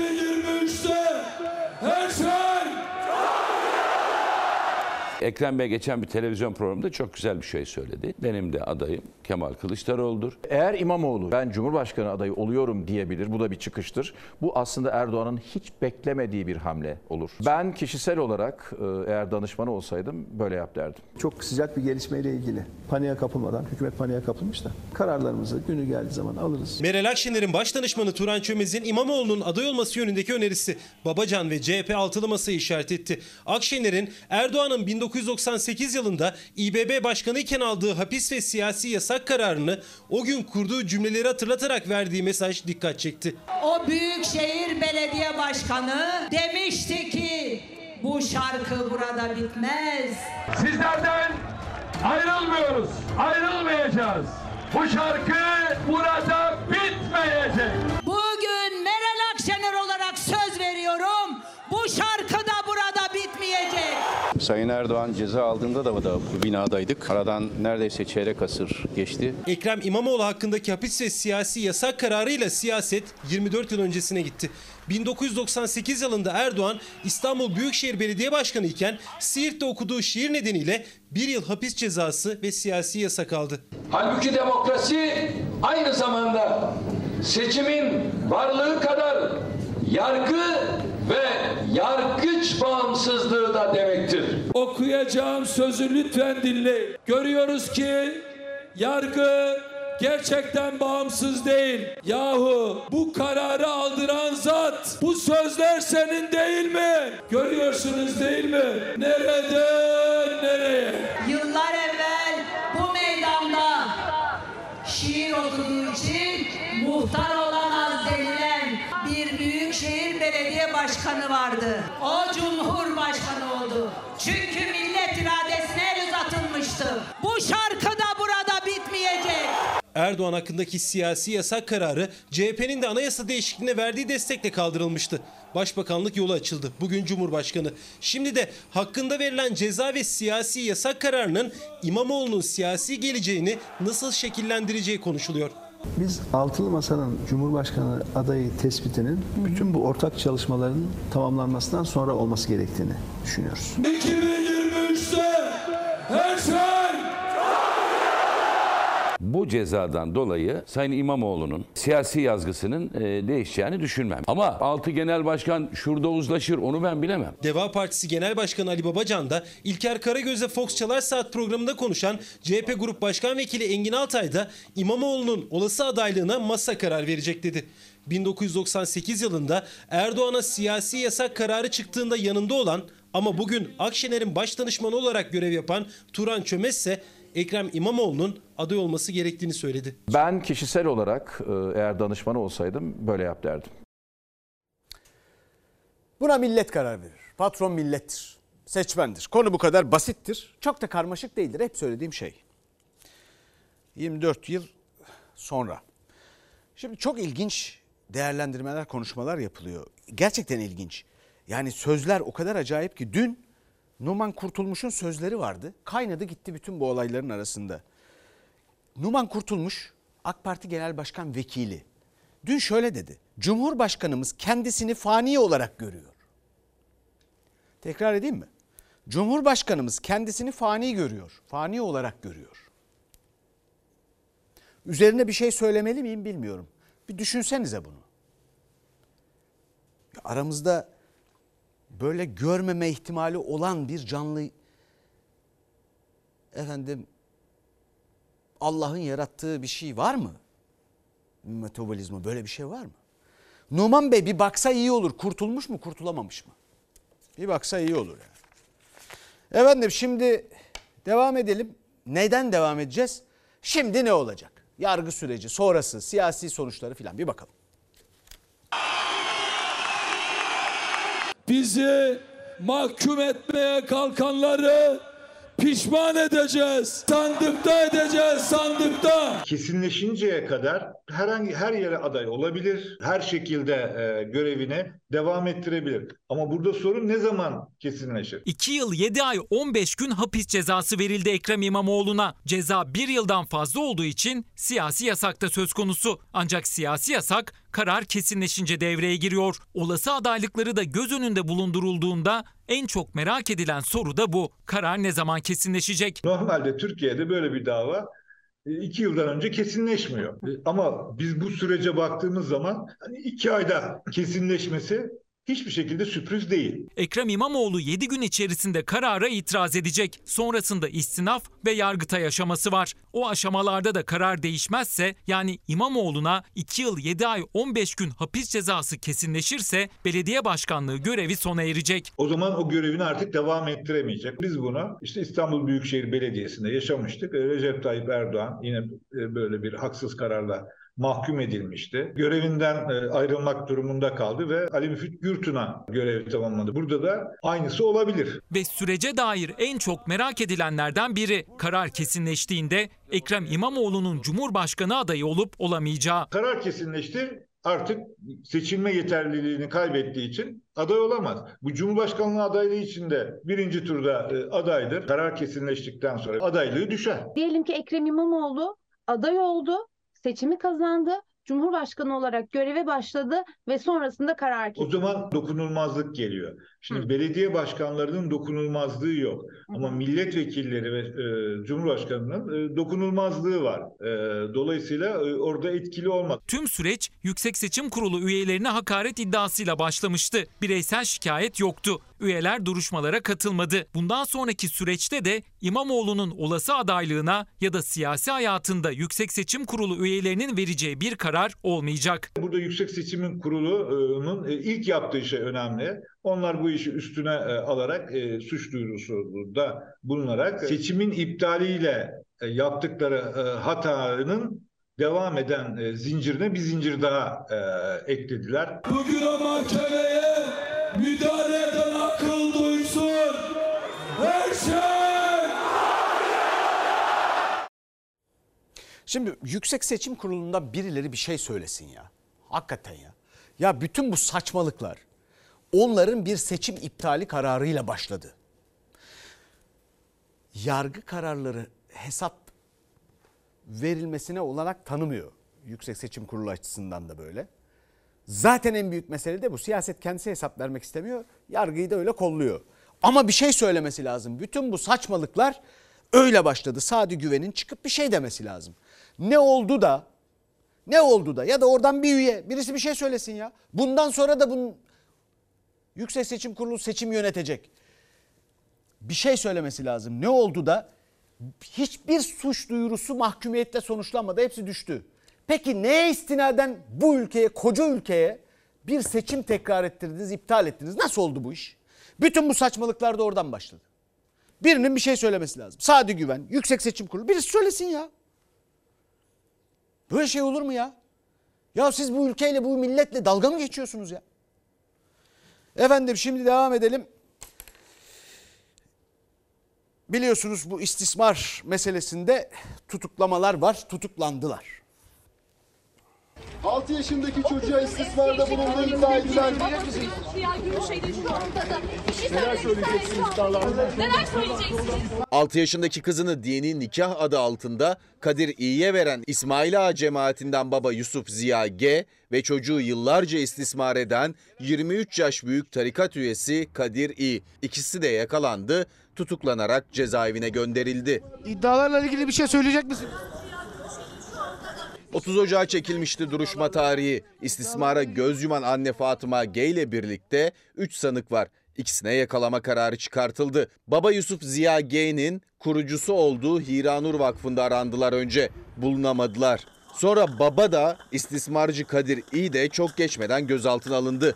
Ekrem Bey geçen bir televizyon programında çok güzel bir şey söyledi. Benim de adayım Kemal Kılıçdaroğlu'dur. Eğer İmamoğlu ben Cumhurbaşkanı adayı oluyorum diyebilir. Bu da bir çıkıştır. Bu aslında Erdoğan'ın hiç beklemediği bir hamle olur. Ben kişisel olarak e, eğer danışmanı olsaydım böyle yap derdim. Çok sıcak bir gelişmeyle ilgili. Paniğe kapılmadan, hükümet paniğe kapılmış da kararlarımızı günü geldiği zaman alırız. Meral Akşener'in baş danışmanı Turan Çömez'in İmamoğlu'nun aday olması yönündeki önerisi Babacan ve CHP altılı masayı işaret etti. Akşener'in Erdoğan'ın 1998 yılında İBB Başkanı iken aldığı hapis ve siyasi yasak kararını o gün kurduğu cümleleri hatırlatarak verdiği mesaj dikkat çekti. O Büyükşehir Belediye Başkanı demişti ki bu şarkı burada bitmez. Sizlerden ayrılmıyoruz, ayrılmayacağız. Bu şarkı burada bitmeyecek. Sayın Erdoğan ceza aldığında da, da bu binadaydık. Aradan neredeyse çeyrek asır geçti. Ekrem İmamoğlu hakkındaki hapis ve siyasi yasak kararıyla siyaset 24 yıl öncesine gitti. 1998 yılında Erdoğan İstanbul Büyükşehir Belediye Başkanı iken Siirt'te okuduğu şiir nedeniyle bir yıl hapis cezası ve siyasi yasak aldı. Halbuki demokrasi aynı zamanda seçimin varlığı kadar yargı ve yargıç bağımsızlığı da demektir. Okuyacağım sözü lütfen dinleyin. Görüyoruz ki yargı gerçekten bağımsız değil. Yahu bu kararı aldıran zat bu sözler senin değil mi? Görüyorsunuz değil mi? Nereden nereye? Yıllar evvel bu meydanda şiir okuduğu için muhtar olamaz denilen bir büyükşehir belediye başkanı vardı. O cumhurbaşkanı oldu. Çünkü millet iradesine el uzatılmıştı. Bu şarkı da burada bitmeyecek. Erdoğan hakkındaki siyasi yasak kararı CHP'nin de anayasa değişikliğine verdiği destekle kaldırılmıştı. Başbakanlık yolu açıldı. Bugün Cumhurbaşkanı. Şimdi de hakkında verilen ceza ve siyasi yasak kararının İmamoğlu'nun siyasi geleceğini nasıl şekillendireceği konuşuluyor. Biz Altılı Masa'nın Cumhurbaşkanı adayı tespitinin bütün bu ortak çalışmaların tamamlanmasından sonra olması gerektiğini düşünüyoruz. 2023'te her şey Bu cezadan dolayı Sayın İmamoğlu'nun siyasi yazgısının e, değişeceğini düşünmem. Ama altı genel başkan şurada uzlaşır onu ben bilemem. Deva Partisi Genel Başkanı Ali Babacan da İlker Karagöz'le Fox Çalar Saat programında konuşan CHP Grup Başkan Vekili Engin Altay da İmamoğlu'nun olası adaylığına masa karar verecek dedi. 1998 yılında Erdoğan'a siyasi yasak kararı çıktığında yanında olan ama bugün Akşener'in baş danışmanı olarak görev yapan Turan Çömez ise Ekrem İmamoğlu'nun aday olması gerektiğini söyledi. Ben kişisel olarak e, eğer danışmanı olsaydım böyle yap derdim. Buna millet karar verir. Patron millettir. Seçmendir. Konu bu kadar basittir. Çok da karmaşık değildir. Hep söylediğim şey. 24 yıl sonra. Şimdi çok ilginç değerlendirmeler, konuşmalar yapılıyor. Gerçekten ilginç. Yani sözler o kadar acayip ki dün Numan Kurtulmuş'un sözleri vardı. Kaynadı gitti bütün bu olayların arasında. Numan Kurtulmuş AK Parti Genel Başkan Vekili. Dün şöyle dedi. Cumhurbaşkanımız kendisini fani olarak görüyor. Tekrar edeyim mi? Cumhurbaşkanımız kendisini fani görüyor. Fani olarak görüyor. Üzerine bir şey söylemeli miyim bilmiyorum. Bir düşünsenize bunu. Aramızda böyle görmeme ihtimali olan bir canlı efendim Allah'ın yarattığı bir şey var mı? Metabolizma böyle bir şey var mı? Numan Bey bir baksa iyi olur. Kurtulmuş mu kurtulamamış mı? Bir baksa iyi olur yani. Efendim şimdi devam edelim. Neden devam edeceğiz? Şimdi ne olacak? Yargı süreci, sonrası, siyasi sonuçları filan bir bakalım. Bizi mahkum etmeye kalkanları pişman edeceğiz. Sandıkta edeceğiz, sandıkta. Kesinleşinceye kadar herhangi her yere aday olabilir. Her şekilde e, görevine devam ettirebilir. Ama burada sorun ne zaman kesinleşir? 2 yıl 7 ay 15 gün hapis cezası verildi Ekrem İmamoğlu'na. Ceza 1 yıldan fazla olduğu için siyasi yasakta söz konusu. Ancak siyasi yasak karar kesinleşince devreye giriyor. Olası adaylıkları da göz önünde bulundurulduğunda en çok merak edilen soru da bu. Karar ne zaman kesinleşecek? Normalde Türkiye'de böyle bir dava e, iki yıldan önce kesinleşmiyor. E, Ama biz bu sürece baktığımız zaman hani iki ayda kesinleşmesi hiçbir şekilde sürpriz değil. Ekrem İmamoğlu 7 gün içerisinde karara itiraz edecek. Sonrasında istinaf ve yargıtay aşaması var. O aşamalarda da karar değişmezse yani İmamoğlu'na 2 yıl 7 ay 15 gün hapis cezası kesinleşirse belediye başkanlığı görevi sona erecek. O zaman o görevini artık devam ettiremeyecek. Biz bunu işte İstanbul Büyükşehir Belediyesi'nde yaşamıştık. Recep Tayyip Erdoğan yine e, böyle bir haksız kararla mahkum edilmişti. Görevinden e, ayrılmak durumunda kaldı ve Ali Müfit Gürtun'a görevi tamamladı. Burada da aynısı olabilir. Ve sürece dair en çok merak edilenlerden biri karar kesinleştiğinde Ekrem İmamoğlu'nun Cumhurbaşkanı adayı olup olamayacağı. Karar kesinleşti. Artık seçilme yeterliliğini kaybettiği için aday olamaz. Bu Cumhurbaşkanlığı adaylığı için de birinci turda e, adaydır. Karar kesinleştikten sonra adaylığı düşer. Diyelim ki Ekrem İmamoğlu aday oldu, seçimi kazandı, Cumhurbaşkanı olarak göreve başladı ve sonrasında karar O kesildi. zaman dokunulmazlık geliyor. Şimdi belediye başkanlarının dokunulmazlığı yok. Ama milletvekilleri ve e, Cumhurbaşkanının e, dokunulmazlığı var. E, dolayısıyla e, orada etkili olmaz. Tüm süreç Yüksek Seçim Kurulu üyelerine hakaret iddiasıyla başlamıştı. Bireysel şikayet yoktu. Üyeler duruşmalara katılmadı. Bundan sonraki süreçte de İmamoğlu'nun olası adaylığına ya da siyasi hayatında Yüksek Seçim Kurulu üyelerinin vereceği bir karar olmayacak. Burada Yüksek Seçim Kurulu'nun e, ilk yaptığı şey önemli. Onlar bu işi üstüne e, alarak e, suç duyurusunda bulunarak seçimin iptaliyle e, yaptıkları e, hatanın devam eden e, zincirine bir zincir daha e, eklediler. Bugün o mahkemeye müdahale eden akıl duysun. Her şey Şimdi Yüksek Seçim Kurulu'nda birileri bir şey söylesin ya. Hakikaten ya. Ya bütün bu saçmalıklar onların bir seçim iptali kararıyla başladı. Yargı kararları hesap verilmesine olanak tanımıyor. Yüksek Seçim Kurulu açısından da böyle. Zaten en büyük mesele de bu. Siyaset kendisi hesap vermek istemiyor. Yargıyı da öyle kolluyor. Ama bir şey söylemesi lazım. Bütün bu saçmalıklar öyle başladı. Sadi Güven'in çıkıp bir şey demesi lazım. Ne oldu da ne oldu da ya da oradan bir üye birisi bir şey söylesin ya. Bundan sonra da bunun Yüksek Seçim Kurulu seçim yönetecek. Bir şey söylemesi lazım. Ne oldu da hiçbir suç duyurusu mahkumiyetle sonuçlanmadı. Hepsi düştü. Peki neye istinaden bu ülkeye, koca ülkeye bir seçim tekrar ettirdiniz, iptal ettiniz? Nasıl oldu bu iş? Bütün bu saçmalıklar da oradan başladı. Birinin bir şey söylemesi lazım. Sadi Güven, Yüksek Seçim Kurulu birisi söylesin ya. Böyle şey olur mu ya? Ya siz bu ülkeyle, bu milletle dalga mı geçiyorsunuz ya? Efendim şimdi devam edelim. Biliyorsunuz bu istismar meselesinde tutuklamalar var, tutuklandılar. 6 yaşındaki çocuğa istismarda bulunduğu iddia edilen... Neler söyleyeceksiniz iddialarına? Neler söyleyeceksiniz? 6 yaşındaki kızını dini nikah adı altında Kadir İ'ye veren İsmail Ağa cemaatinden baba Yusuf Ziya G ve çocuğu yıllarca istismar eden 23 yaş büyük tarikat üyesi Kadir İ. İkisi de yakalandı, tutuklanarak cezaevine gönderildi. İddialarla ilgili bir şey söyleyecek misiniz? 30 Ocağı çekilmişti duruşma tarihi. İstismara göz yuman anne Fatıma G ile birlikte 3 sanık var. İkisine yakalama kararı çıkartıldı. Baba Yusuf Ziya G'nin kurucusu olduğu Hiranur Vakfı'nda arandılar önce. Bulunamadılar. Sonra baba da istismarcı Kadir İ de çok geçmeden gözaltına alındı.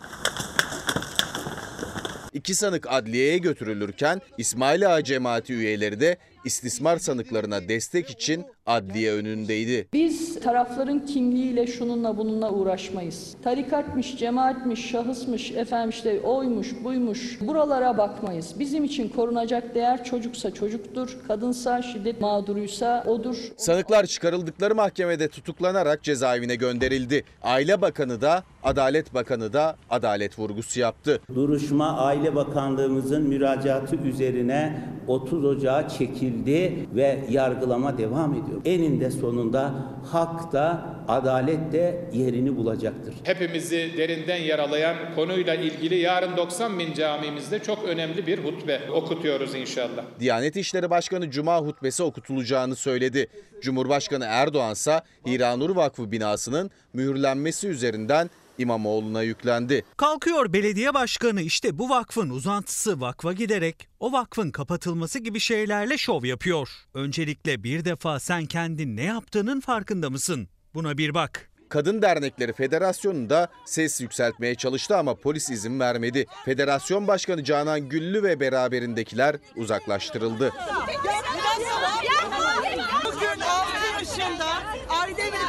İki sanık adliyeye götürülürken İsmail Ağa cemaati üyeleri de istismar sanıklarına destek için adliye önündeydi. Biz tarafların kimliğiyle şununla bununla uğraşmayız. Tarikatmış, cemaatmiş, şahısmış, efendim işte oymuş, buymuş. Buralara bakmayız. Bizim için korunacak değer çocuksa çocuktur, kadınsa şiddet mağduruysa odur. Sanıklar çıkarıldıkları mahkemede tutuklanarak cezaevine gönderildi. Aile Bakanı da Adalet Bakanı da adalet vurgusu yaptı. Duruşma Aile Bakanlığımızın müracaatı üzerine 30 Ocağı çekildi. Edildi ve yargılama devam ediyor. Eninde sonunda hak da adalet de yerini bulacaktır. Hepimizi derinden yaralayan konuyla ilgili yarın 90 bin camimizde çok önemli bir hutbe okutuyoruz inşallah. Diyanet İşleri Başkanı Cuma hutbesi okutulacağını söyledi. Cumhurbaşkanı Erdoğan ise Hiranur Vakfı binasının mühürlenmesi üzerinden İmamoğlu'na yüklendi. Kalkıyor belediye başkanı işte bu vakfın uzantısı vakfa giderek o vakfın kapatılması gibi şeylerle şov yapıyor. Öncelikle bir defa sen kendin ne yaptığının farkında mısın? Buna bir bak. Kadın Dernekleri Federasyonu da ses yükseltmeye çalıştı ama polis izin vermedi. Federasyon Başkanı Canan Güllü ve beraberindekiler uzaklaştırıldı. Bugün 6 yaşında eliyle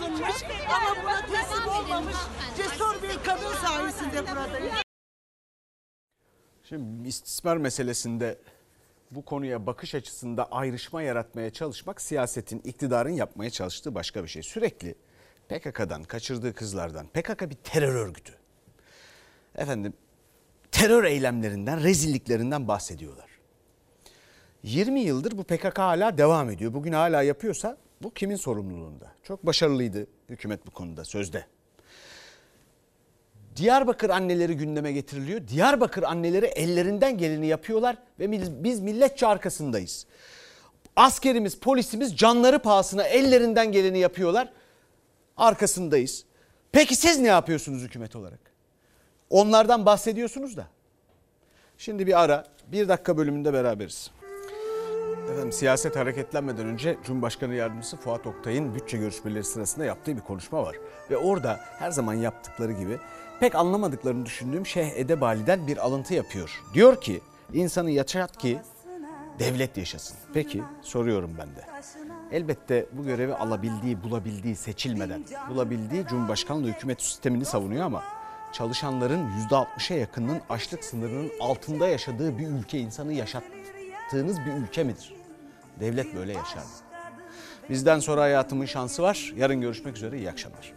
hayatı çalınmış ama buna teslim olmamış cesur bir kadın sayesinde buradayız. Şimdi istismar meselesinde bu konuya bakış açısında ayrışma yaratmaya çalışmak siyasetin, iktidarın yapmaya çalıştığı başka bir şey. Sürekli PKK'dan, kaçırdığı kızlardan, PKK bir terör örgütü. Efendim terör eylemlerinden, rezilliklerinden bahsediyorlar. 20 yıldır bu PKK hala devam ediyor. Bugün hala yapıyorsa bu kimin sorumluluğunda? Çok başarılıydı hükümet bu konuda sözde. Diyarbakır anneleri gündeme getiriliyor. Diyarbakır anneleri ellerinden geleni yapıyorlar ve biz milletçe arkasındayız. Askerimiz, polisimiz canları pahasına ellerinden geleni yapıyorlar. Arkasındayız. Peki siz ne yapıyorsunuz hükümet olarak? Onlardan bahsediyorsunuz da. Şimdi bir ara, bir dakika bölümünde beraberiz. Efendim siyaset hareketlenmeden önce Cumhurbaşkanı Yardımcısı Fuat Oktay'ın bütçe görüşmeleri sırasında yaptığı bir konuşma var. Ve orada her zaman yaptıkları gibi pek anlamadıklarını düşündüğüm Şeyh Edebali'den bir alıntı yapıyor. Diyor ki insanı yaşat ki devlet yaşasın. Peki soruyorum ben de. Elbette bu görevi alabildiği, bulabildiği, seçilmeden bulabildiği Cumhurbaşkanlığı hükümet sistemini savunuyor ama çalışanların %60'a yakınının açlık sınırının altında yaşadığı bir ülke insanı yaşattığınız bir ülke midir? Devlet böyle yaşar. Bizden sonra hayatımın şansı var. Yarın görüşmek üzere. İyi akşamlar.